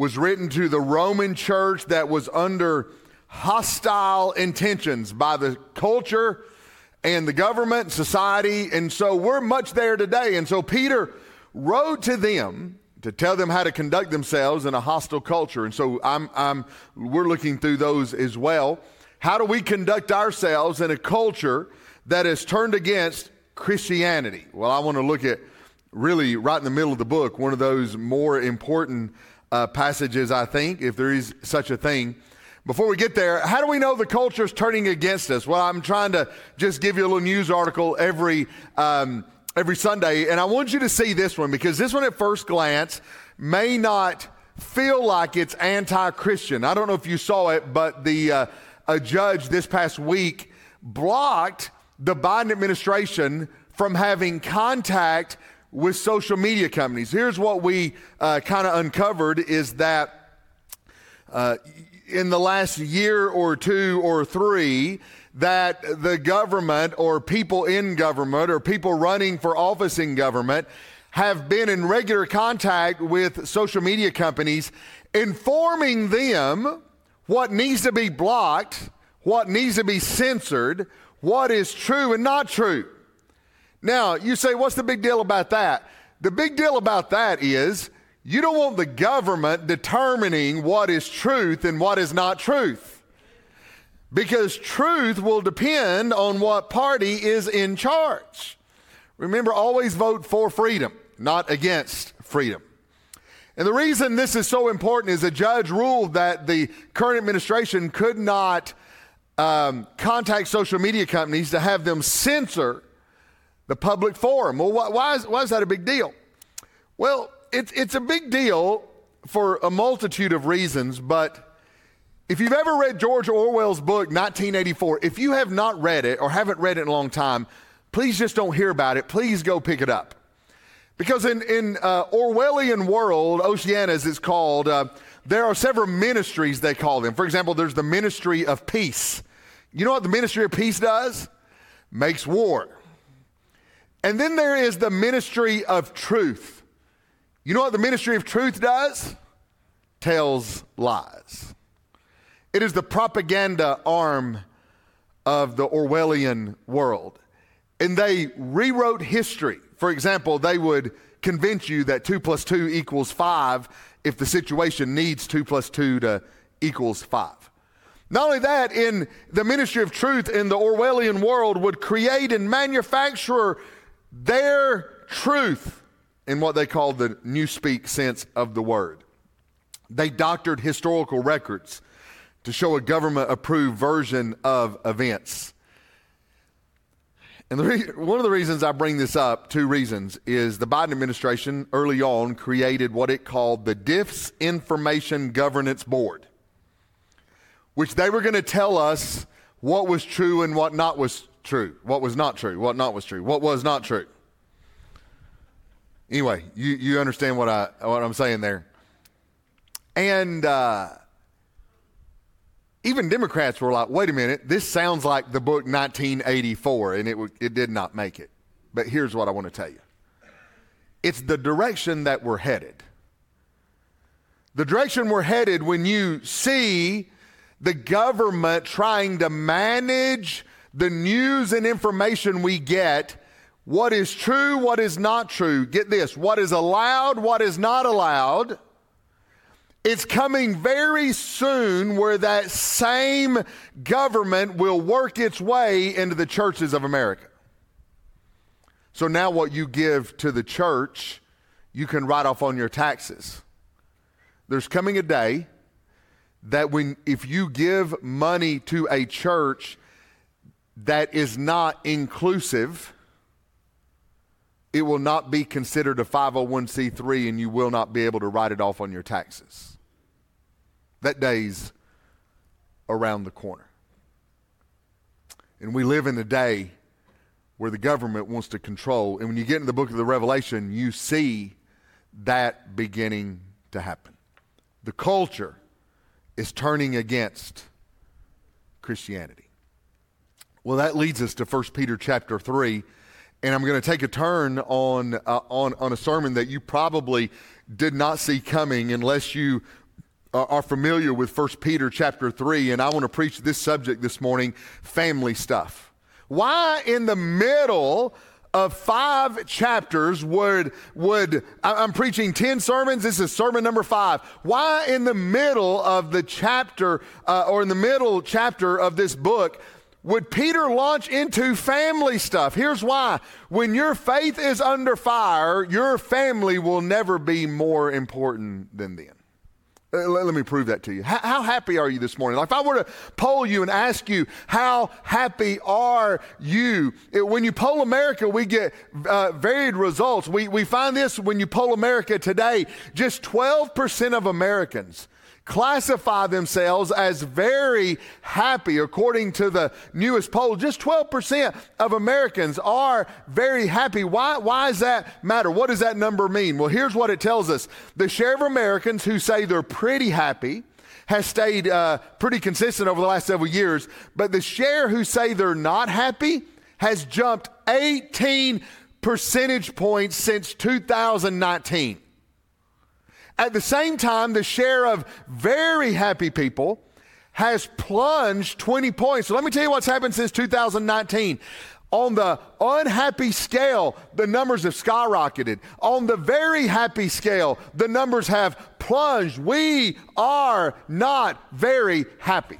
Was written to the Roman church that was under hostile intentions by the culture and the government, society. And so we're much there today. And so Peter wrote to them to tell them how to conduct themselves in a hostile culture. And so I'm, I'm, we're looking through those as well. How do we conduct ourselves in a culture that is turned against Christianity? Well, I want to look at really right in the middle of the book, one of those more important uh, passages, I think, if there is such a thing. Before we get there, how do we know the culture is turning against us? Well, I'm trying to just give you a little news article every um, every Sunday, and I want you to see this one because this one, at first glance, may not feel like it's anti-Christian. I don't know if you saw it, but the uh, a judge this past week blocked the Biden administration from having contact with social media companies. Here's what we uh, kind of uncovered is that uh, in the last year or two or three, that the government or people in government or people running for office in government have been in regular contact with social media companies, informing them what needs to be blocked, what needs to be censored, what is true and not true. Now, you say, what's the big deal about that? The big deal about that is you don't want the government determining what is truth and what is not truth. Because truth will depend on what party is in charge. Remember, always vote for freedom, not against freedom. And the reason this is so important is a judge ruled that the current administration could not um, contact social media companies to have them censor the public forum. Well, why, is, why is that a big deal? Well, it's, it's a big deal for a multitude of reasons, but if you've ever read George Orwell's book, 1984, if you have not read it or haven't read it in a long time, please just don't hear about it. Please go pick it up. Because in, in uh, Orwellian world, Oceania as it's called, uh, there are several ministries they call them. For example, there's the ministry of peace. You know what the ministry of peace does? Makes war. And then there is the ministry of truth. You know what the ministry of truth does? Tells lies. It is the propaganda arm of the Orwellian world. And they rewrote history. For example, they would convince you that 2 plus 2 equals 5 if the situation needs 2 plus 2 to equals 5. Not only that, in the ministry of truth in the Orwellian world would create and manufacture their truth in what they call the newspeak sense of the word. They doctored historical records to show a government approved version of events. And re- one of the reasons I bring this up, two reasons, is the Biden administration early on created what it called the Disinformation Governance Board, which they were going to tell us what was true and what not was true, what was not true, what not was true, what was not true. Anyway, you, you understand what, I, what I'm saying there. And uh, even Democrats were like, wait a minute, this sounds like the book 1984, and it, it did not make it. But here's what I want to tell you it's the direction that we're headed. The direction we're headed when you see the government trying to manage the news and information we get what is true, what is not true. Get this what is allowed, what is not allowed. It's coming very soon where that same government will work its way into the churches of America. So now, what you give to the church, you can write off on your taxes. There's coming a day that when, if you give money to a church that is not inclusive, it will not be considered a 501c3 and you will not be able to write it off on your taxes. That day's around the corner. And we live in a day where the government wants to control. And when you get in the book of the Revelation, you see that beginning to happen. The culture is turning against Christianity. Well, that leads us to 1 Peter chapter 3. And I'm going to take a turn on, uh, on, on a sermon that you probably did not see coming unless you are familiar with 1 Peter chapter 3. And I want to preach this subject this morning family stuff. Why, in the middle of five chapters would would I'm preaching 10 sermons this is sermon number 5 why in the middle of the chapter uh, or in the middle chapter of this book would Peter launch into family stuff here's why when your faith is under fire your family will never be more important than them uh, let, me prove that to you. How, happy are you this morning? If I were to poll you and ask you, how happy are you? When you poll America, we get uh, varied results. We, we find this when you poll America today, just 12% of Americans classify themselves as very happy. According to the newest poll, just 12% of Americans are very happy. Why, why does that matter? What does that number mean? Well, here's what it tells us the share of Americans who say they're pretty happy has stayed uh, pretty consistent over the last several years, but the share who say they're not happy has jumped 18 percentage points since 2019. At the same time, the share of very happy people has plunged 20 points. So let me tell you what's happened since 2019. On the unhappy scale, the numbers have skyrocketed. On the very happy scale, the numbers have plunged. We are not very happy.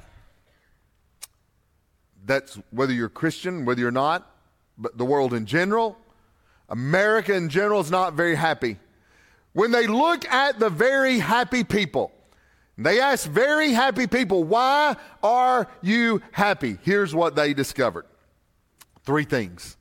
That's whether you're Christian, whether you're not, but the world in general, America in general is not very happy. When they look at the very happy people, they ask very happy people, why are you happy? Here's what they discovered three things.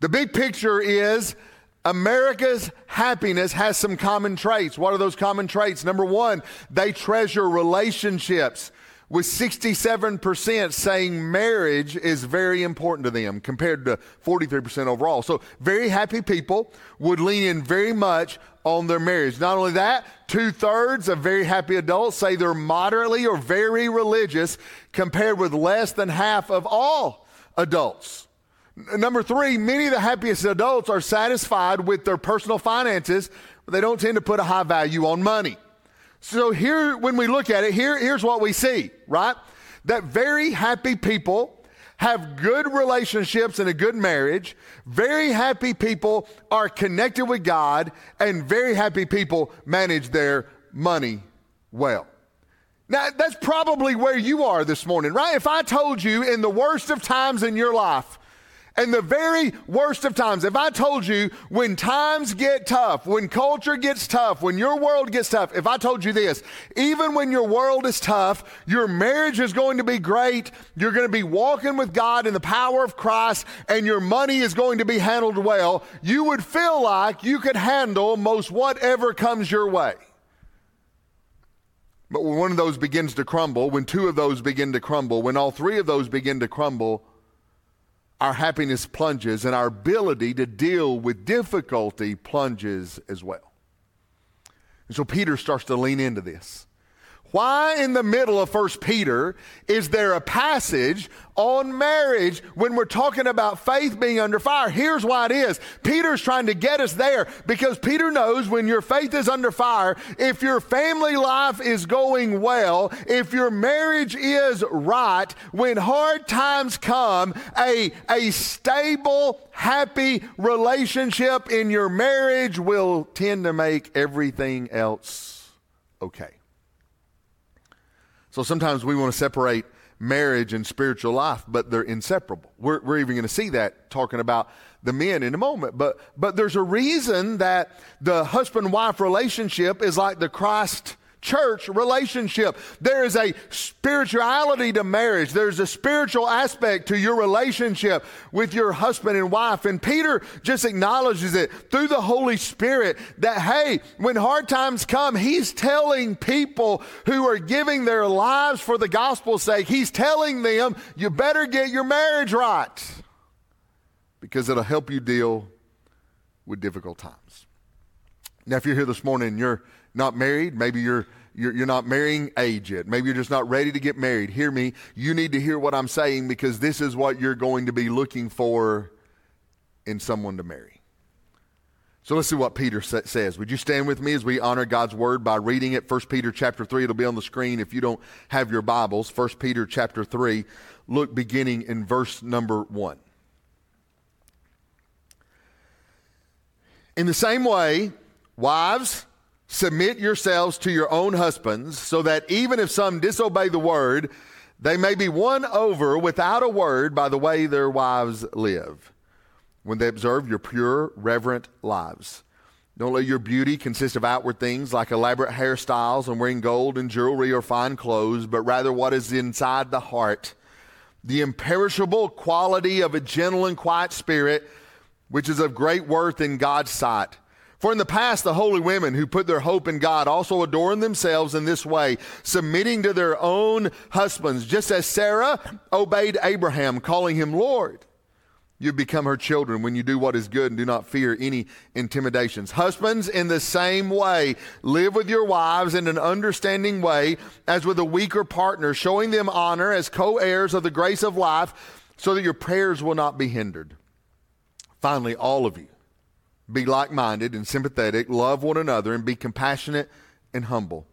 The big picture is America's happiness has some common traits. What are those common traits? Number one, they treasure relationships with 67% saying marriage is very important to them compared to 43% overall. So, very happy people would lean in very much on their marriage. Not only that, two thirds of very happy adults say they're moderately or very religious compared with less than half of all adults. Number three, many of the happiest adults are satisfied with their personal finances, but they don't tend to put a high value on money. So here, when we look at it, here, here's what we see, right? That very happy people have good relationships and a good marriage. Very happy people are connected with God, and very happy people manage their money well. Now, that's probably where you are this morning, right? If I told you in the worst of times in your life, and the very worst of times, if I told you when times get tough, when culture gets tough, when your world gets tough, if I told you this, even when your world is tough, your marriage is going to be great, you're going to be walking with God in the power of Christ, and your money is going to be handled well, you would feel like you could handle most whatever comes your way. But when one of those begins to crumble, when two of those begin to crumble, when all three of those begin to crumble, our happiness plunges and our ability to deal with difficulty plunges as well. And so Peter starts to lean into this. Why in the middle of First Peter is there a passage on marriage when we're talking about faith being under fire? Here's why it is. Peter's trying to get us there because Peter knows when your faith is under fire, if your family life is going well, if your marriage is right, when hard times come, a, a stable, happy relationship in your marriage will tend to make everything else okay. So sometimes we want to separate marriage and spiritual life, but they're inseparable. We're, we're even going to see that talking about the men in a moment. But, but there's a reason that the husband wife relationship is like the Christ church relationship. There is a spirituality to marriage. There's a spiritual aspect to your relationship with your husband and wife. And Peter just acknowledges it through the Holy Spirit that, hey, when hard times come, he's telling people who are giving their lives for the gospel's sake, he's telling them, you better get your marriage right because it'll help you deal with difficult times. Now, if you're here this morning you're not married, maybe you're, you're, you're, not marrying age yet, maybe you're just not ready to get married, hear me. You need to hear what I'm saying because this is what you're going to be looking for in someone to marry. So let's see what Peter sa- says. Would you stand with me as we honor God's word by reading it? 1 Peter chapter 3, it'll be on the screen if you don't have your Bibles. 1 Peter chapter 3, look beginning in verse number 1. In the same way, Wives, submit yourselves to your own husbands, so that even if some disobey the word, they may be won over without a word by the way their wives live, when they observe your pure, reverent lives. Don't let your beauty consist of outward things like elaborate hairstyles and wearing gold and jewelry or fine clothes, but rather what is inside the heart, the imperishable quality of a gentle and quiet spirit, which is of great worth in God's sight. For in the past, the holy women who put their hope in God also adorned themselves in this way, submitting to their own husbands, just as Sarah obeyed Abraham, calling him Lord. You become her children when you do what is good and do not fear any intimidations. Husbands, in the same way, live with your wives in an understanding way as with a weaker partner, showing them honor as co heirs of the grace of life, so that your prayers will not be hindered. Finally, all of you be like minded and sympathetic, love one another, and be compassionate and humble.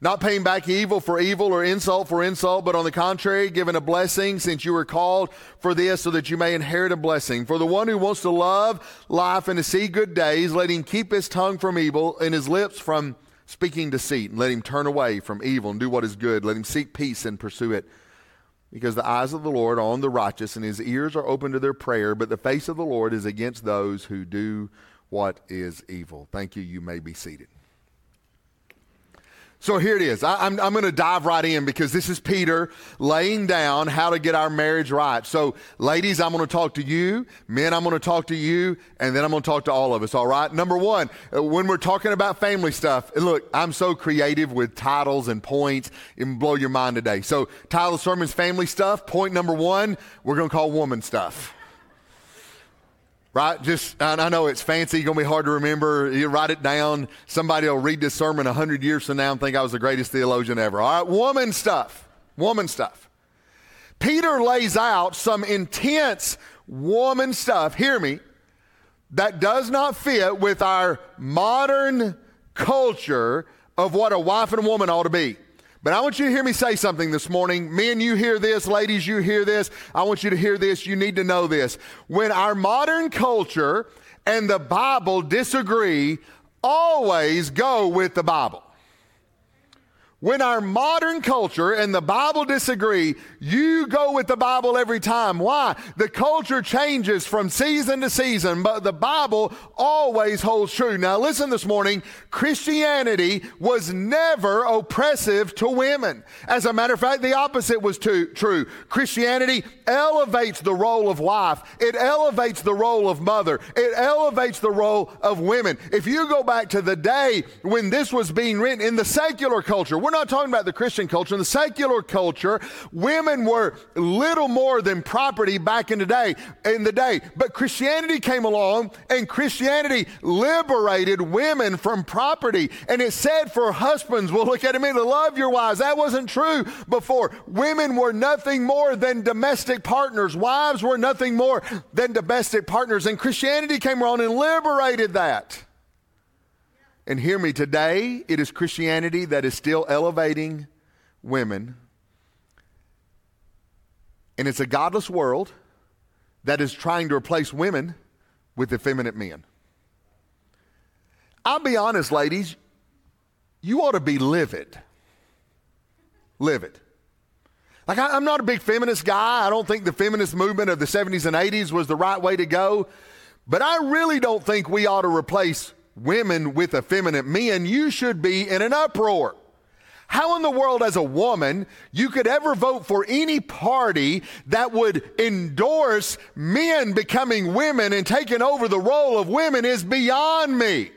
Not paying back evil for evil or insult for insult, but on the contrary, giving a blessing since you were called for this so that you may inherit a blessing. For the one who wants to love life and to see good days, let him keep his tongue from evil and his lips from speaking deceit, and let him turn away from evil and do what is good. Let him seek peace and pursue it. Because the eyes of the Lord are on the righteous, and his ears are open to their prayer, but the face of the Lord is against those who do what is evil. Thank you. You may be seated. So here it is. I, am going to dive right in because this is Peter laying down how to get our marriage right. So, ladies, I'm going to talk to you. Men, I'm going to talk to you. And then I'm going to talk to all of us, all right? Number one, uh, when we're talking about family stuff, look, I'm so creative with titles and points. It will blow your mind today. So, title of sermon's family stuff. Point number one, we're going to call woman stuff right? Just, I know it's fancy, going to be hard to remember. You write it down. Somebody will read this sermon 100 years from now and think I was the greatest theologian ever. All right, woman stuff. Woman stuff. Peter lays out some intense woman stuff, hear me, that does not fit with our modern culture of what a wife and woman ought to be. But I want you to hear me say something this morning. Men, you hear this. Ladies, you hear this. I want you to hear this. You need to know this. When our modern culture and the Bible disagree, always go with the Bible. When our modern culture and the Bible disagree, you go with the Bible every time. Why? The culture changes from season to season, but the Bible always holds true. Now, listen this morning Christianity was never oppressive to women. As a matter of fact, the opposite was too, true. Christianity elevates the role of wife, it elevates the role of mother, it elevates the role of women. If you go back to the day when this was being written in the secular culture, we're not talking about the Christian culture. In the secular culture, women were little more than property back in the day. In the day, but Christianity came along, and Christianity liberated women from property. And it said for husbands, well, look at me to love your wives. That wasn't true before. Women were nothing more than domestic partners. Wives were nothing more than domestic partners. And Christianity came along and liberated that. And hear me, today it is Christianity that is still elevating women. And it's a godless world that is trying to replace women with effeminate men. I'll be honest, ladies, you ought to be livid. Livid. Like, I, am not a big feminist guy. I don't think the feminist movement of the 70s and 80s was the right way to go. But I really don't think we ought to replace women with effeminate men, you should be in an uproar. How in the world, as a woman, you could ever vote for any party that would endorse men becoming women and taking over the role of women is beyond me.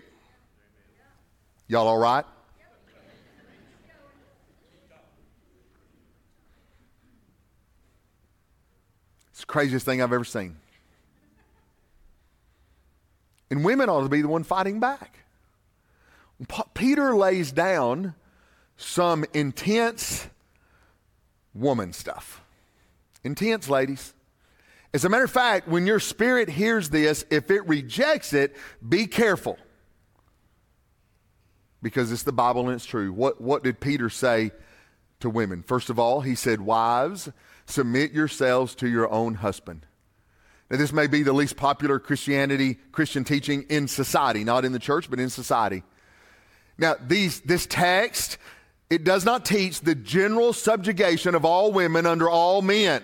Y'all all right? It's the craziest thing I've ever seen. And women ought to be the one fighting back. Peter lays down some intense woman stuff. Intense, ladies. As a matter of fact, when your spirit hears this, if it rejects it, be careful. Because it's the Bible and it's true. What, what did Peter say to women? First of all, he said, Wives, submit yourselves to your own husband. Now, this may be the least popular Christianity, Christian teaching in society, not in the church, but in society. Now, these, this text, it does not teach the general subjugation of all women under all men.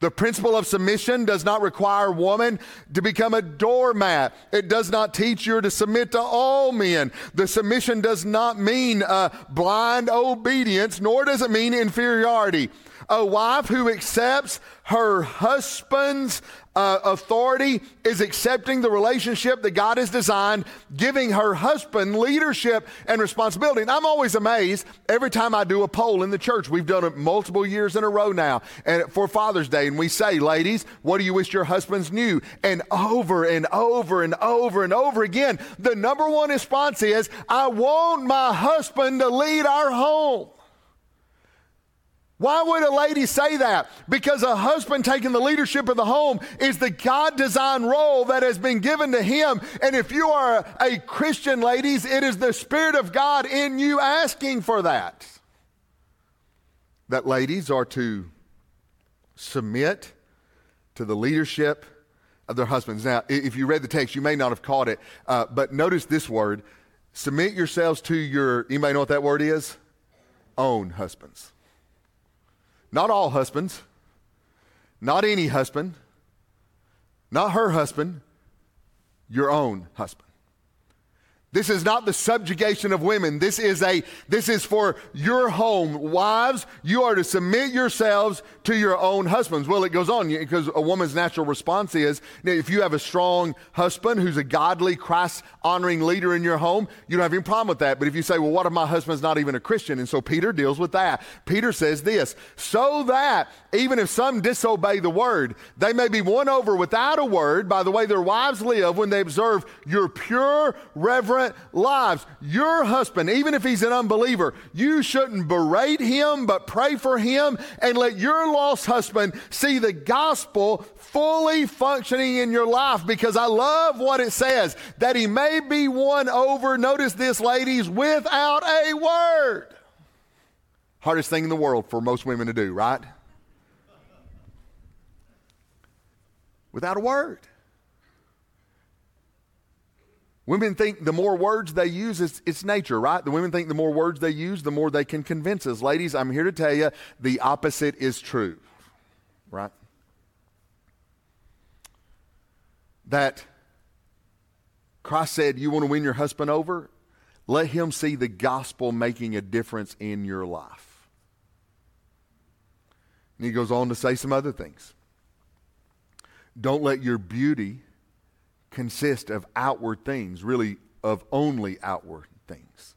The principle of submission does not require woman to become a doormat. It does not teach you to submit to all men. The submission does not mean blind obedience, nor does it mean inferiority. A wife who accepts her husband's uh, authority is accepting the relationship that God has designed, giving her husband leadership and responsibility. And I'm always amazed every time I do a poll in the church. We've done it multiple years in a row now, and for Father's Day, and we say, "Ladies, what do you wish your husbands knew?" And over and over and over and over again, the number one response is, "I want my husband to lead our home." Why would a lady say that? Because a husband taking the leadership of the home is the God designed role that has been given to him. And if you are a Christian, ladies, it is the Spirit of God in you asking for that. That ladies are to submit to the leadership of their husbands. Now, if you read the text, you may not have caught it, uh, but notice this word submit yourselves to your, anybody know what that word is? Own husbands. Not all husbands, not any husband, not her husband, your own husband. This is not the subjugation of women. This is a this is for your home. Wives, you are to submit yourselves to your own husbands. Well, it goes on because a woman's natural response is if you have a strong husband who's a godly, Christ honoring leader in your home, you don't have any problem with that. But if you say, well, what if my husband's not even a Christian? And so Peter deals with that. Peter says this, so that even if some disobey the word, they may be won over without a word by the way their wives live when they observe your pure, reverent, lives. Your husband, even if he's an unbeliever, you shouldn't berate him, but pray for him and let your lost husband see the gospel fully functioning in your life because I love what it says that he may be won over. Notice this, ladies, without a word. Hardest thing in the world for most women to do, right? Without a word. Women think the more words they use, it's, it's, nature, right? The women think the more words they use, the more they can convince us. Ladies, I'm here to tell you the opposite is true, right? That Christ said, You want to win your husband over? Let him see the gospel making a difference in your life. And he goes on to say some other things. Don't let your beauty consist of outward things, really of only outward things.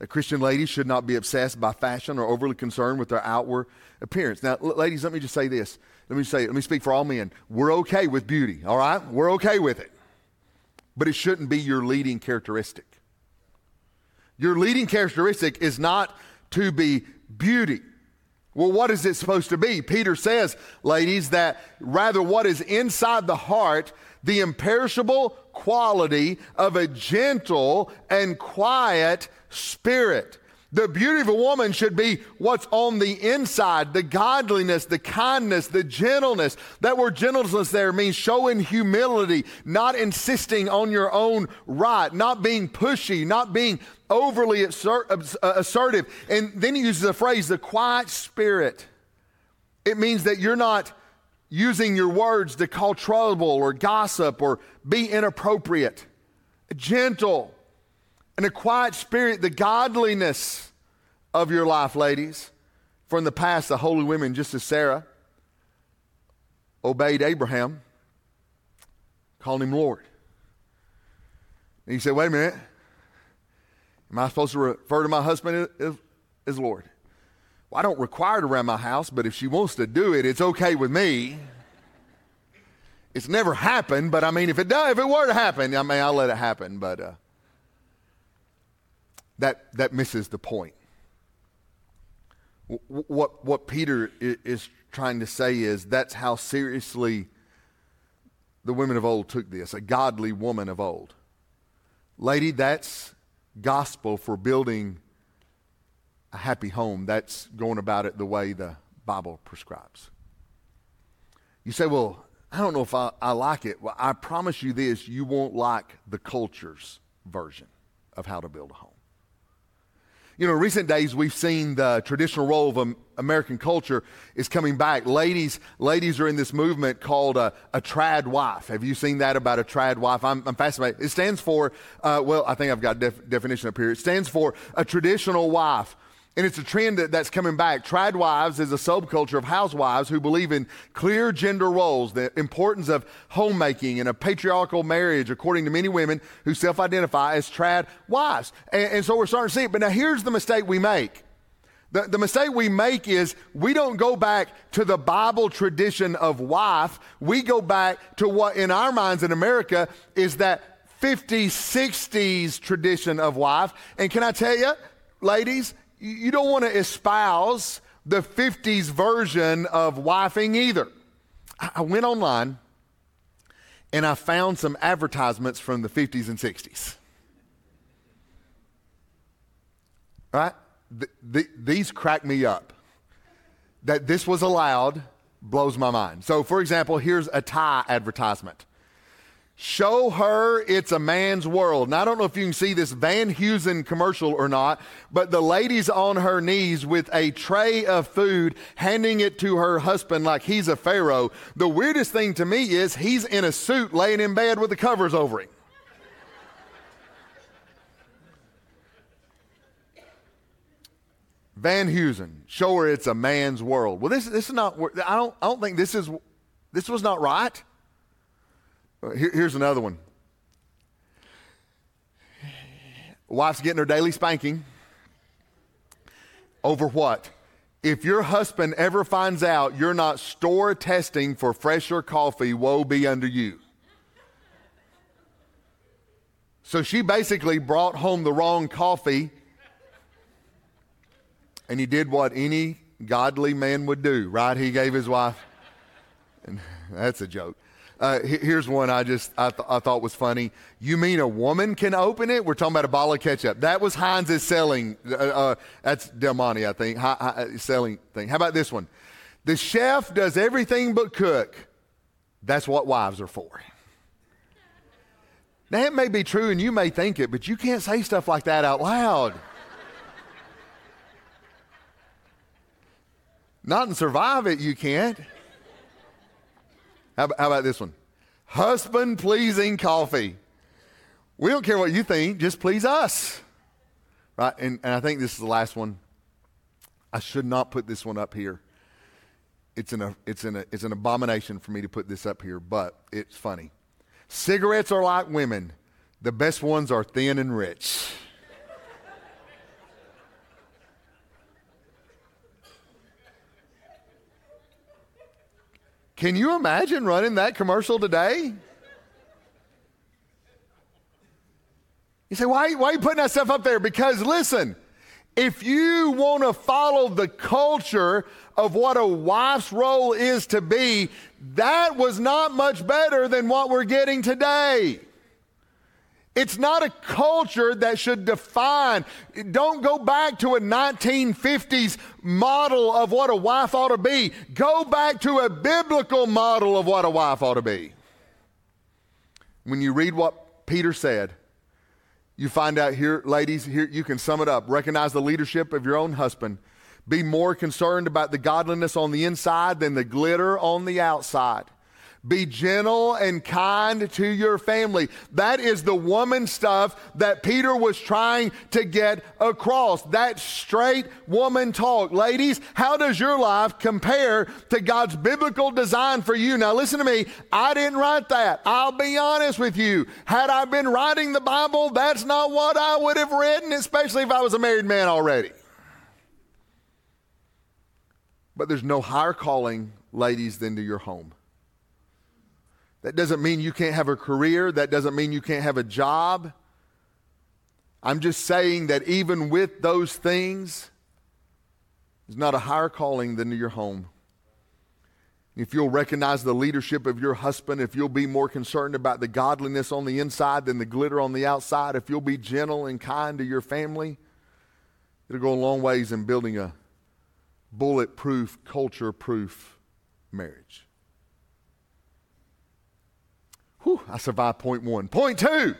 A Christian ladies should not be obsessed by fashion or overly concerned with their outward appearance. Now, ladies, let me just say this. Let me say, let me speak for all men. We're okay with beauty, all right? We're okay with it. But it shouldn't be your leading characteristic. Your leading characteristic is not to be beauty. Well, what is it supposed to be? Peter says, ladies, that rather what is inside the heart the imperishable quality of a gentle and quiet spirit. The beauty of a woman should be what's on the inside the godliness, the kindness, the gentleness. That word gentleness there means showing humility, not insisting on your own right, not being pushy, not being overly uh, assertive. And then he uses the phrase, the quiet spirit. It means that you're not using your words to call trouble or gossip or be inappropriate. Gentle and a quiet spirit, the godliness of your life, ladies. In the past, the holy women, just as Sarah, obeyed Abraham, called him Lord. And he said, wait a minute. Am I supposed to refer to my husband as, as Lord? Well, I don't require it around my house, but if she wants to do it, it's okay with me. It's never happened, but I mean, if it does, if it were to happen, I mean, I'll let it happen. But uh, that that misses the point. What what Peter is trying to say is that's how seriously the women of old took this. A godly woman of old, lady, that's gospel for building a happy home. That's going about it the way the Bible prescribes. You say, well, I don't know if I, I like it. Well, I promise you this you won't like the culture's version of how to build a home. You know, in recent days, we've seen the traditional role of American culture is coming back. Ladies, ladies are in this movement called a, a trad wife. Have you seen that about a trad wife? I'm, I'm fascinated. It stands for, uh, well, I think I've got def- definition up here. It stands for a traditional wife. And it's a trend that, that's coming back. Trad wives is a subculture of housewives who believe in clear gender roles, the importance of homemaking and a patriarchal marriage, according to many women who self identify as trad wives. And, and, so we're starting to see it. But now here's the mistake we make. The, the mistake we make is we don't go back to the Bible tradition of wife. We go back to what, in our minds in America, is that 50s, 60s tradition of wife. And can I tell you, ladies, you don't want to espouse the 50s version of wifing either. I went online and I found some advertisements from the 50s and 60s. Right? The, the, these crack me up. That this was allowed blows my mind. So, for example, here's a tie advertisement. Show her it's a man's world. Now, I don't know if you can see this Van Heusen commercial or not, but the lady's on her knees with a tray of food, handing it to her husband like he's a pharaoh. The weirdest thing to me is he's in a suit laying in bed with the covers over him. Van Heusen, show her it's a man's world. Well, this, this is not, I don't, I don't think this is, this was not right. Uh, here, here's another one. Wife's getting her daily spanking. Over what? If your husband ever finds out you're not store testing for fresher coffee, woe be unto you. So she basically brought home the wrong coffee, and he did what any godly man would do, right? He gave his wife, and that's a joke. Uh, here's one I just I, th- I, thought was funny. You mean a woman can open it? We're talking about a bottle of ketchup. That was Heinz's selling. Uh, uh, that's Del Monte, I think. Hi, hi, uh, selling thing. How about this one? The chef does everything but cook. That's what wives are for. Now it may be true, and you may think it, but you can't say stuff like that out loud. Not in survive it, you can't. How, how about this one? Husband pleasing coffee. We don't care what you think, just please us. Right? And, and I think this is the last one. I should not put this one up here. It's an, it's, an, it's an abomination for me to put this up here, but it's funny. Cigarettes are like women, the best ones are thin and rich. Can you imagine running that commercial today? You say, why, why are you putting that stuff up there? Because listen, if you want to follow the culture of what a wife's role is to be, that was not much better than what we're getting today. It's not a culture that should define. Don't go back to a 1950s model of what a wife ought to be. Go back to a biblical model of what a wife ought to be. When you read what Peter said, you find out here, ladies, here you can sum it up. Recognize the leadership of your own husband. Be more concerned about the godliness on the inside than the glitter on the outside. Be gentle and kind to your family. That is the woman stuff that Peter was trying to get across. That straight woman talk. Ladies, how does your life compare to God's biblical design for you? Now, listen to me. I didn't write that. I'll be honest with you. Had I been writing the Bible, that's not what I would have written, especially if I was a married man already. But there's no higher calling, ladies, than to your home. That doesn't mean you can't have a career. That doesn't mean you can't have a job. I'm just saying that even with those things, there's not a higher calling than your home. If you'll recognize the leadership of your husband, if you'll be more concerned about the godliness on the inside than the glitter on the outside, if you'll be gentle and kind to your family, it'll go a long ways in building a bulletproof, culture proof marriage. Whew, I survived point one. Point two,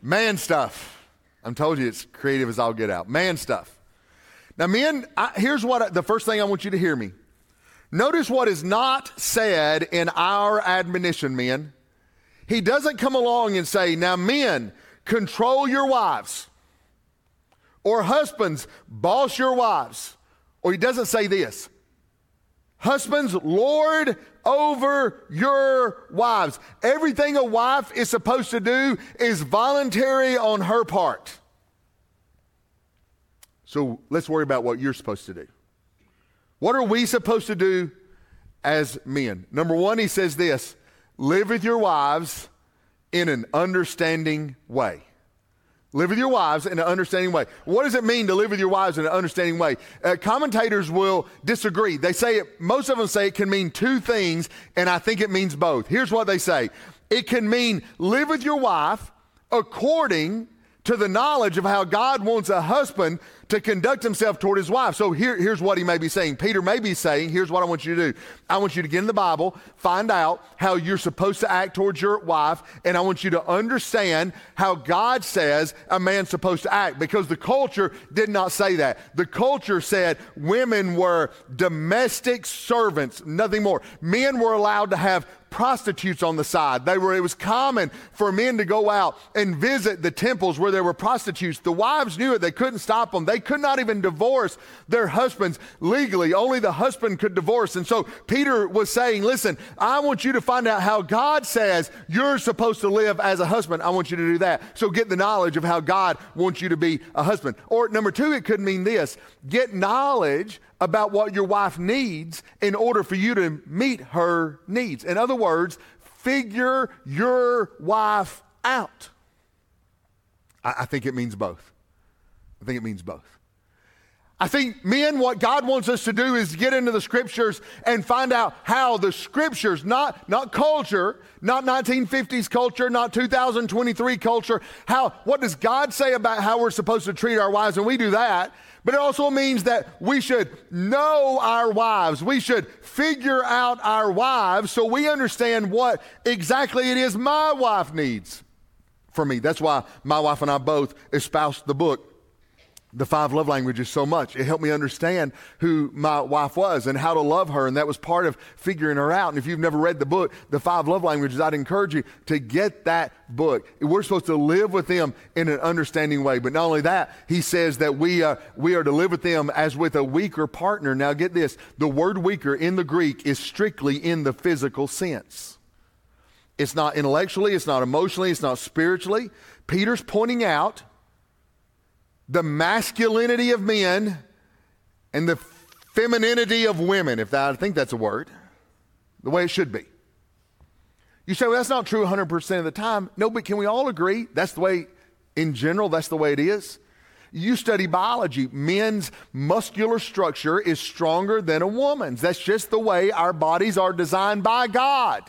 man stuff. I'm told you it's creative as I'll get out. Man stuff. Now, men, I, here's what I, the first thing I want you to hear me. Notice what is not said in our admonition, men. He doesn't come along and say, Now, men, control your wives. Or husbands, boss your wives. Or he doesn't say this Husbands, lord over your wives. Everything a wife is supposed to do is voluntary on her part. So let's worry about what you're supposed to do. What are we supposed to do as men? Number one, he says this live with your wives in an understanding way. Live with your wives in an understanding way. What does it mean to live with your wives in an understanding way? Uh, commentators will disagree. They say it, most of them say it can mean two things, and I think it means both. Here's what they say it can mean live with your wife according to the knowledge of how God wants a husband to conduct himself toward his wife. So here, here's what he may be saying. Peter may be saying, here's what I want you to do. I want you to get in the Bible, find out how you're supposed to act towards your wife, and I want you to understand how God says a man's supposed to act because the culture did not say that. The culture said women were domestic servants, nothing more. Men were allowed to have prostitutes on the side. They were, it was common for men to go out and visit the temples where there were prostitutes. The wives knew it. They couldn't stop them. They could not even divorce their husbands legally. Only the husband could divorce. And so Peter was saying, listen, I want you to find out how God says you're supposed to live as a husband. I want you to do that. So get the knowledge of how God wants you to be a husband. Or number two, it could mean this. Get knowledge about what your wife needs in order for you to meet her needs. In other words, figure your wife out. I, I think it means both. I think it means both. I think, men, what God wants us to do is get into the scriptures and find out how the scriptures, not, not culture, not 1950s culture, not 2023 culture, how, what does God say about how we're supposed to treat our wives? And we do that. But it also means that we should know our wives. We should figure out our wives so we understand what exactly it is my wife needs for me. That's why my wife and I both espoused the book the five love languages so much. It helped me understand who my wife was and how to love her. And that was part of figuring her out. And if you've never read the book, The Five Love Languages, I'd encourage you to get that book. We're supposed to live with them in an understanding way. But not only that, he says that we, uh, we are to live with them as with a weaker partner. Now get this. The word weaker in the Greek is strictly in the physical sense. It's not intellectually, it's not emotionally, it's not spiritually. Peter's pointing out the masculinity of men and the femininity of women, if that, I think that's a word, the way it should be. You say, well, that's not true 100% of the time. No, but can we all agree that's the way, in general, that's the way it is? You study biology. Men's muscular structure is stronger than a woman's. That's just the way our bodies are designed by God.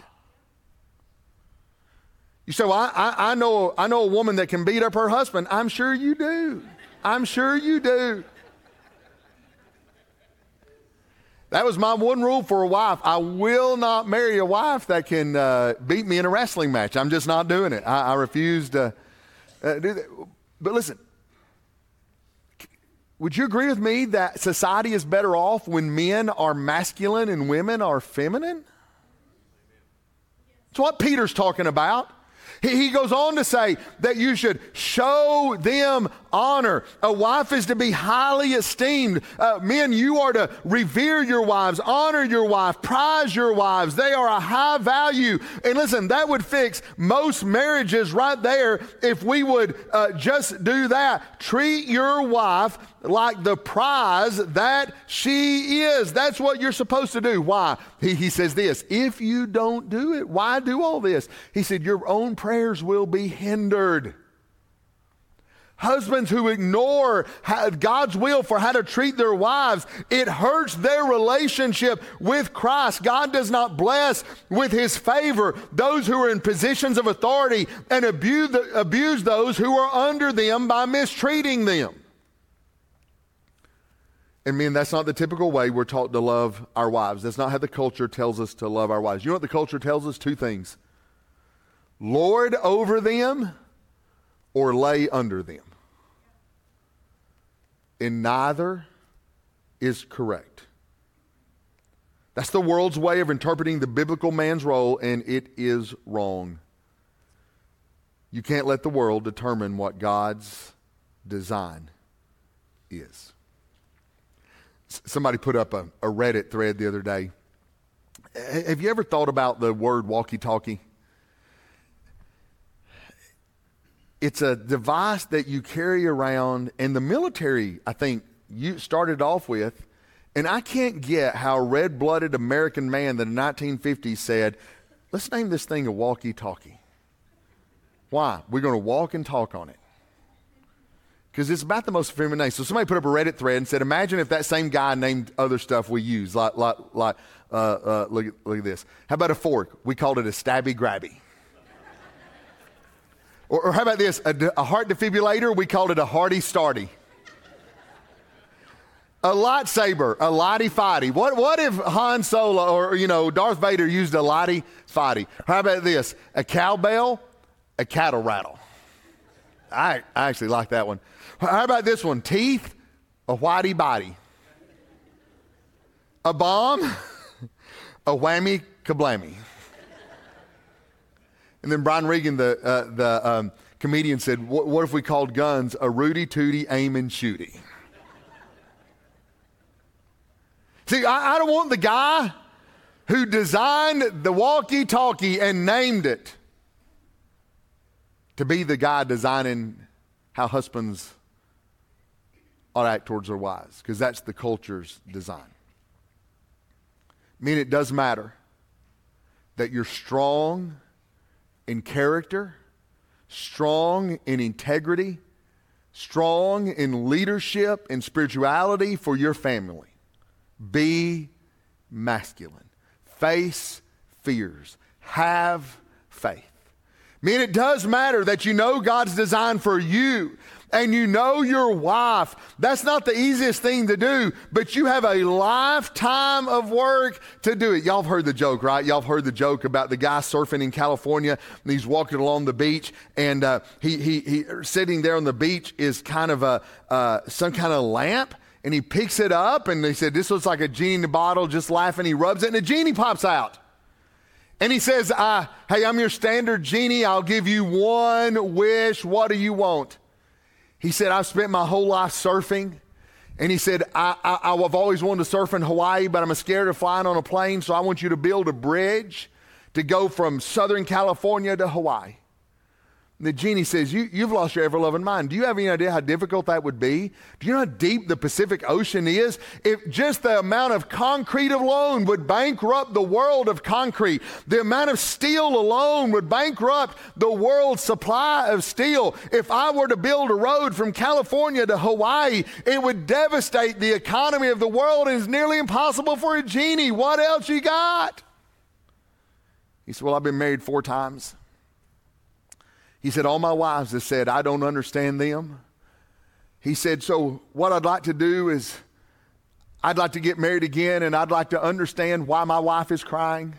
You say, well, I, I, I, know, I know a woman that can beat up her husband. I'm sure you do. I'm sure you do. That was my one rule for a wife. I will not marry a wife that can uh, beat me in a wrestling match. I'm just not doing it. I, I refuse to uh, do that. But listen, would you agree with me that society is better off when men are masculine and women are feminine? That's what Peter's talking about. He goes on to say that you should show them honor. A wife is to be highly esteemed. Uh, men, you are to revere your wives, honor your wife, prize your wives. They are a high value. And listen, that would fix most marriages right there if we would uh, just do that. Treat your wife like the prize that she is. That's what you're supposed to do. Why? He, he says this if you don't do it, why do all this? He said, Your own prayers will be hindered. Husbands who ignore God's will for how to treat their wives, it hurts their relationship with Christ. God does not bless with his favor those who are in positions of authority and abuse, abuse those who are under them by mistreating them. And men, that's not the typical way we're taught to love our wives. That's not how the culture tells us to love our wives. You know what the culture tells us? Two things Lord over them or lay under them. And neither is correct. That's the world's way of interpreting the biblical man's role, and it is wrong. You can't let the world determine what God's design is. Somebody put up a, a Reddit thread the other day. Have you ever thought about the word walkie talkie? It's a device that you carry around, and the military, I think, you started off with. And I can't get how a red blooded American man in the 1950s said, let's name this thing a walkie talkie. Why? We're going to walk and talk on it because it's about the most feminine name. So somebody put up a Reddit thread and said, imagine if that same guy named other stuff we use, like, like, like uh, uh, look, look at this. How about a fork? We called it a stabby grabby. or, or, how about this? A, a heart defibrillator? We called it a hearty starty. A lightsaber, a lighty fighty. What, what if Han Solo or, you know, Darth Vader used a lighty fighty? How about this? A cowbell, a cattle rattle. I, I actually like that one. How about this one? Teeth, a whitey body. A bomb, a whammy kablammy. And then Brian Regan, the, uh, the um, comedian, said, what, if we called guns a Rudy Tooty aim and shooty? See, I, I don't want the guy who designed the walkie talkie and named it to be the guy designing how husbands ought to act towards their wives, because that's the culture's design. I mean, it does matter that you're strong in character, strong in integrity, strong in leadership and spirituality for your family. Be masculine. Face fears. Have faith. I mean, it does matter that you know God's design for you and you know your wife. That's not the easiest thing to do, but you have a lifetime of work to do it. Y'all have heard the joke, right? Y'all have heard the joke about the guy surfing in California and he's walking along the beach and uh, he, he, he sitting there on the beach is kind of a, uh, some kind of lamp and he picks it up and he said, this looks like a genie in bottle, just laughing. He rubs it and a genie pops out. And he says, uh, Hey, I'm your standard genie. I'll give you one wish. What do you want? He said, I've spent my whole life surfing. And he said, I, I, I've always wanted to surf in Hawaii, but I'm scared of flying on a plane, so I want you to build a bridge to go from Southern California to Hawaii. The genie says, you, You've lost your ever loving mind. Do you have any idea how difficult that would be? Do you know how deep the Pacific Ocean is? If just the amount of concrete alone would bankrupt the world of concrete, the amount of steel alone would bankrupt the world's supply of steel. If I were to build a road from California to Hawaii, it would devastate the economy of the world and it's nearly impossible for a genie. What else you got? He said, Well, I've been married four times. He said, All my wives have said, I don't understand them. He said, So what I'd like to do is, I'd like to get married again and I'd like to understand why my wife is crying.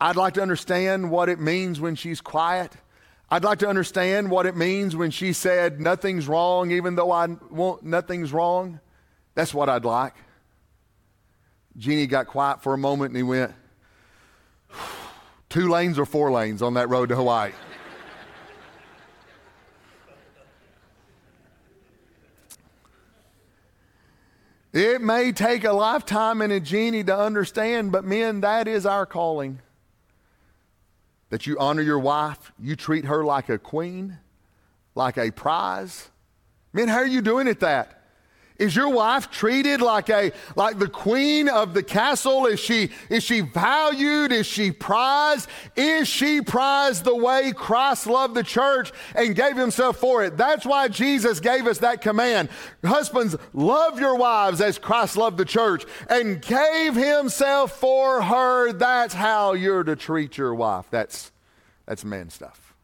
I'd like to understand what it means when she's quiet. I'd like to understand what it means when she said, Nothing's wrong, even though I want nothing's wrong. That's what I'd like. Genie got quiet for a moment and he went, Two lanes or four lanes on that road to Hawaii? It may take a lifetime and a genie to understand, but men, that is our calling. That you honor your wife, you treat her like a queen, like a prize. Men, how are you doing at that? Is your wife treated like a like the queen of the castle? Is she is she valued? Is she prized? Is she prized the way Christ loved the church and gave himself for it? That's why Jesus gave us that command. Husbands, love your wives as Christ loved the church and gave himself for her. That's how you're to treat your wife. That's that's man stuff.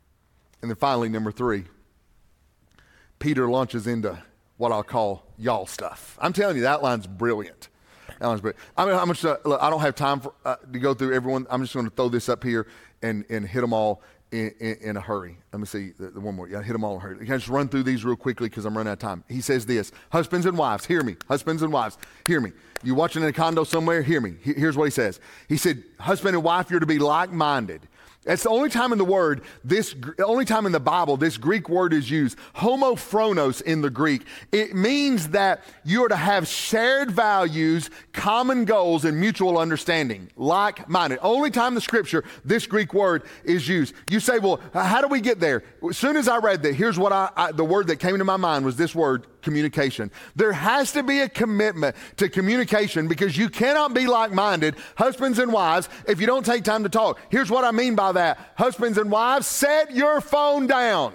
And then finally, number three, Peter launches into what I'll call y'all stuff. I'm telling you, that line's brilliant. That line's brilliant. I mean, how much? Uh, look, I don't have time for, uh, to go through everyone. I'm just going to throw this up here and, and hit them all in, in, in a hurry. Let me see the, the one more. Yeah, hit them all in a hurry. Can I just run through these real quickly because I'm running out of time. He says this Husbands and wives, hear me. Husbands and wives, hear me. You watching in a condo somewhere? Hear me. Here's what he says. He said, Husband and wife, you're to be like minded. It's the only time in the word, this only time in the Bible, this Greek word is used, homophronos in the Greek. It means that you are to have shared values, common goals, and mutual understanding, like minded. Only time the scripture this Greek word is used. You say, well, how do we get there? As soon as I read that, here's what I, I the word that came to my mind was this word, communication. There has to be a commitment to communication because you cannot be like minded, husbands and wives, if you don't take time to talk. Here's what I mean by that husbands and wives, set your phone down.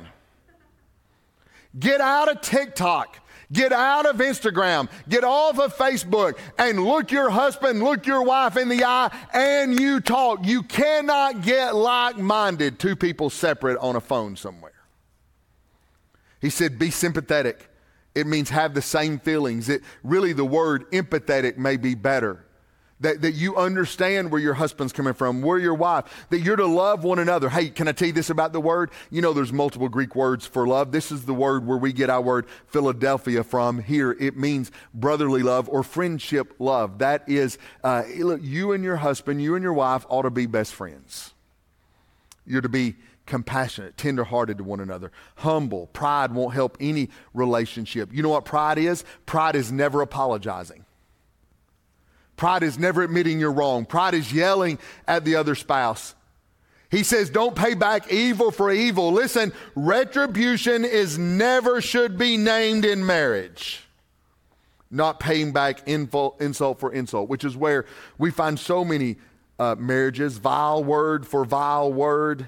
Get out of TikTok. Get out of Instagram. Get off of Facebook and look your husband, look your wife in the eye, and you talk. You cannot get like minded, two people separate on a phone somewhere. He said, Be sympathetic it means have the same feelings. It really the word empathetic may be better. That, that you understand where your husband's coming from, where your wife, that you're to love one another. Hey, can I tell you this about the word? You know, there's multiple Greek words for love. This is the word where we get our word Philadelphia from. Here, it means brotherly love or friendship love. That is, uh, look, you and your husband, you and your wife ought to be best friends. You're to be compassionate, tenderhearted to one another, humble. Pride won't help any relationship. You know what pride is? Pride is never apologizing. Pride is never admitting you're wrong. Pride is yelling at the other spouse. He says, Don't pay back evil for evil. Listen, retribution is never should be named in marriage. Not paying back insult for insult, which is where we find so many uh, marriages, vile word for vile word.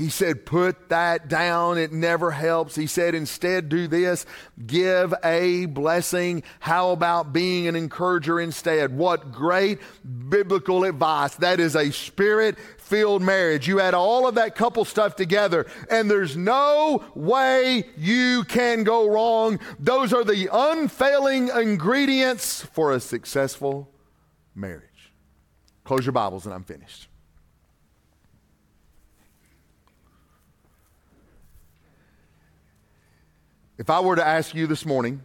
He said, put that down. It never helps. He said, instead, do this. Give a blessing. How about being an encourager instead? What great biblical advice. That is a spirit filled marriage. You add all of that couple stuff together, and there's no way you can go wrong. Those are the unfailing ingredients for a successful marriage. Close your Bibles, and I'm finished. If I were to ask you this morning,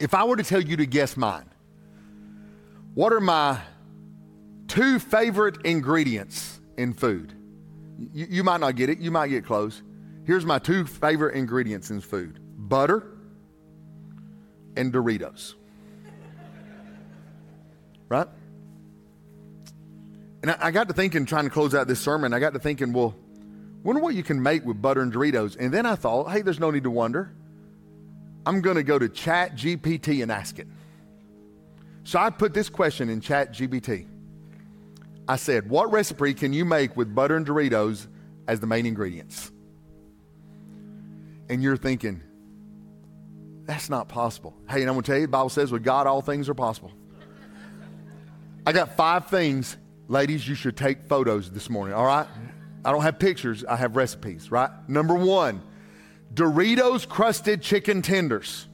if I were to tell you to guess mine, what are my two favorite ingredients in food? You, you, might not get it, you might get close. Here's my two favorite ingredients in food butter and Doritos. right? And I, I got to thinking, trying to close out this sermon, I got to thinking, well, Wonder what you can make with butter and Doritos. And then I thought, hey, there's no need to wonder. I'm going to go to Chat GPT and ask it. So I put this question in Chat GPT. I said, what recipe can you make with butter and Doritos as the main ingredients? And you're thinking, that's not possible. Hey, and I'm going to tell you, the Bible says with God, all things are possible. I got five things, ladies, you should take photos this morning, all right? I don't have pictures, I have recipes, right? Number one, Doritos crusted chicken tenders.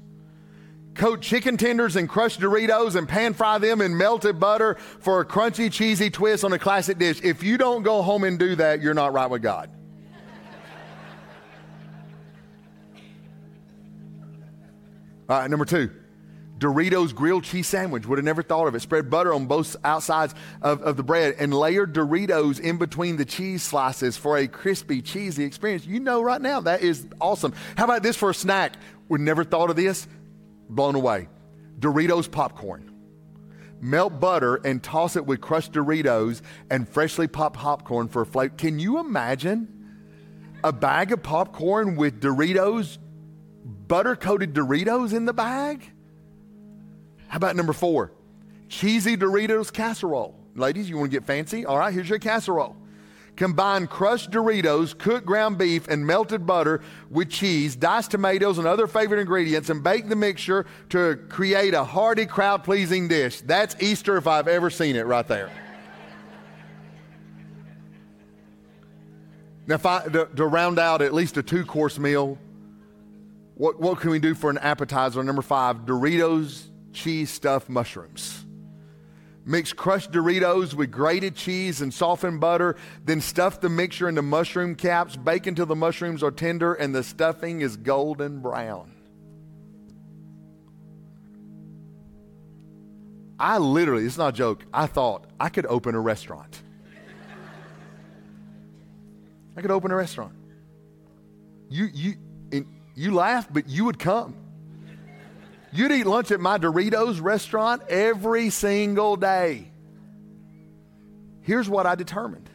Coat chicken tenders and crushed Doritos and pan fry them in melted butter for a crunchy, cheesy twist on a classic dish. If you don't go home and do that, you're not right with God. All right, number two, Doritos grilled cheese sandwich. Would have never thought of it. Spread butter on both outsides of, of the bread and layered Doritos in between the cheese slices for a crispy, cheesy experience. You know right now that is awesome. How about this for a snack? Would never thought of this. Blown away. Doritos popcorn melt butter and toss it with crushed Doritos and freshly popped popcorn for a flavor. Can you imagine a bag of popcorn with Doritos, butter coated Doritos in the bag? How about number four? Cheesy Doritos casserole. Ladies, you want to get fancy? All right, here's your casserole. Combine crushed Doritos, cooked ground beef, and melted butter with cheese, diced tomatoes, and other favorite ingredients, and bake the mixture to create a hearty, crowd pleasing dish. That's Easter if I've ever seen it right there. Now, if I, to, to, round out at least a two course meal, what, what can we do for an appetizer? Number five Doritos cheese stuffed mushrooms. Mix crushed Doritos with grated cheese and softened butter, then stuff the mixture into mushroom caps, bake until the mushrooms are tender and the stuffing is golden brown. I literally, it's not a joke, I thought I could open a restaurant. I could open a restaurant. You, you, and you laugh, but you would come. You'd eat lunch at my Doritos restaurant every single day. Here's what I determined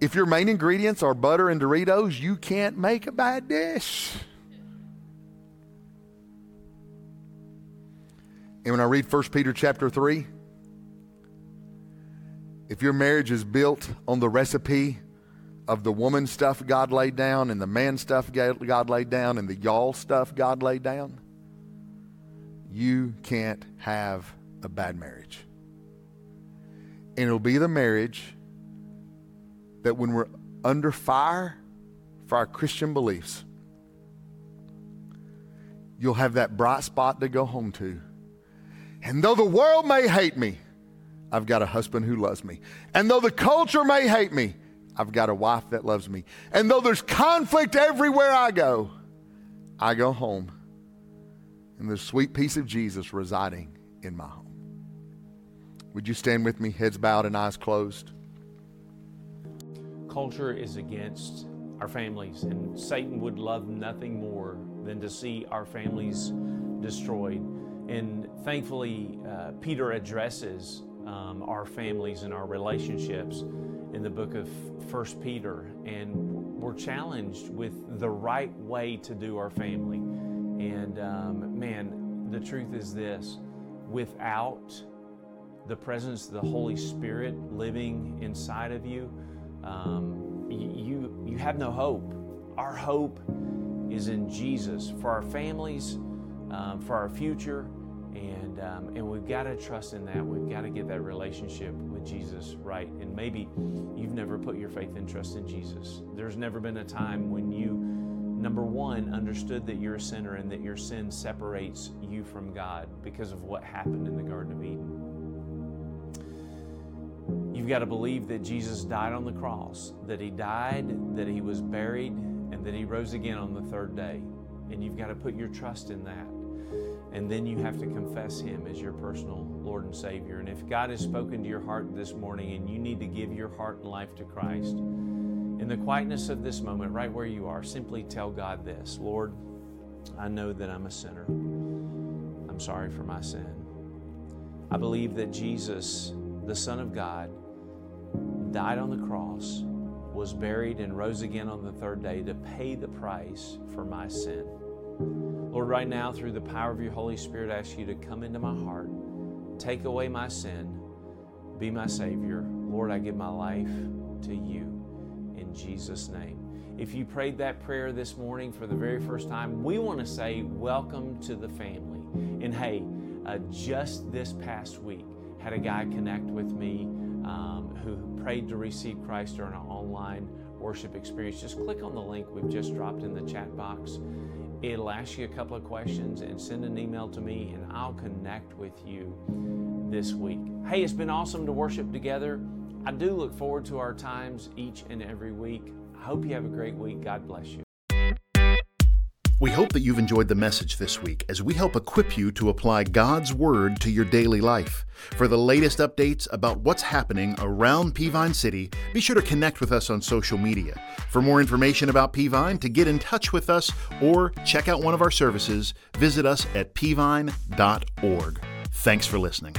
if your main ingredients are butter and Doritos, you can't make a bad dish. And when I read 1 Peter chapter 3, if your marriage is built on the recipe of the woman stuff God laid down and the man stuff God laid down and the y'all stuff God laid down, you can't have a bad marriage. And it'll be the marriage that when we're under fire for our Christian beliefs, you'll have that bright spot to go home to. And though the world may hate me, I've got a husband who loves me. And though the culture may hate me, I've got a wife that loves me. And though there's conflict everywhere I go, I go home and the sweet peace of Jesus residing in my home. Would you stand with me, heads bowed and eyes closed? Culture is against our families, and Satan would love nothing more than to see our families destroyed. And thankfully, uh, Peter addresses um, our families and our relationships in the book of First Peter, and we're challenged with the right way to do our family. And um, man, the truth is this without the presence of the Holy Spirit living inside of you, um, you, you have no hope. Our hope is in Jesus for our families, um, for our future, and um, and we've got to trust in that. We've got to get that relationship with Jesus right. And maybe you've never put your faith and trust in Jesus. There's never been a time when you number one, understood that you're a sinner and that your sin separates you from God because of what happened in the Garden of Eden. You've got to believe that Jesus died on the cross, that He died, that He was buried, and that He rose again on the third day. And you've got to put your trust in that. And then you have to confess Him as your personal Lord and Savior. And if God has spoken to your heart this morning and you need to give your heart and life to Christ, in the quietness of this moment, right where you are, simply tell God this Lord, I know that I'm a sinner. I'm sorry for my sin. I believe that Jesus, the Son of God, died on the cross, was buried, and rose again on the third day to pay the price for my sin. Lord, right now, through the power of your Holy Spirit, I ask you to come into my heart, take away my sin, be my Savior. Lord, I give my life to you. Jesus' name. If you prayed that prayer this morning for the very first time, we want to say welcome to the family. And hey, uh, just this past week, had a guy connect with me um, who prayed to receive Christ during an online worship experience. Just click on the link we've just dropped in the chat box. It'll ask you a couple of questions and send an email to me, and I'll connect with you this week. Hey, it's been awesome to worship together. I do look forward to our times each and every week. I hope you have a great week. God bless you. We hope that you've enjoyed the message this week as we help equip you to apply God's Word to your daily life. For the latest updates about what's happening around Peavine City, be sure to connect with us on social media. For more information about Peavine, to get in touch with us, or check out one of our services, visit us at peavine.org. Thanks for listening.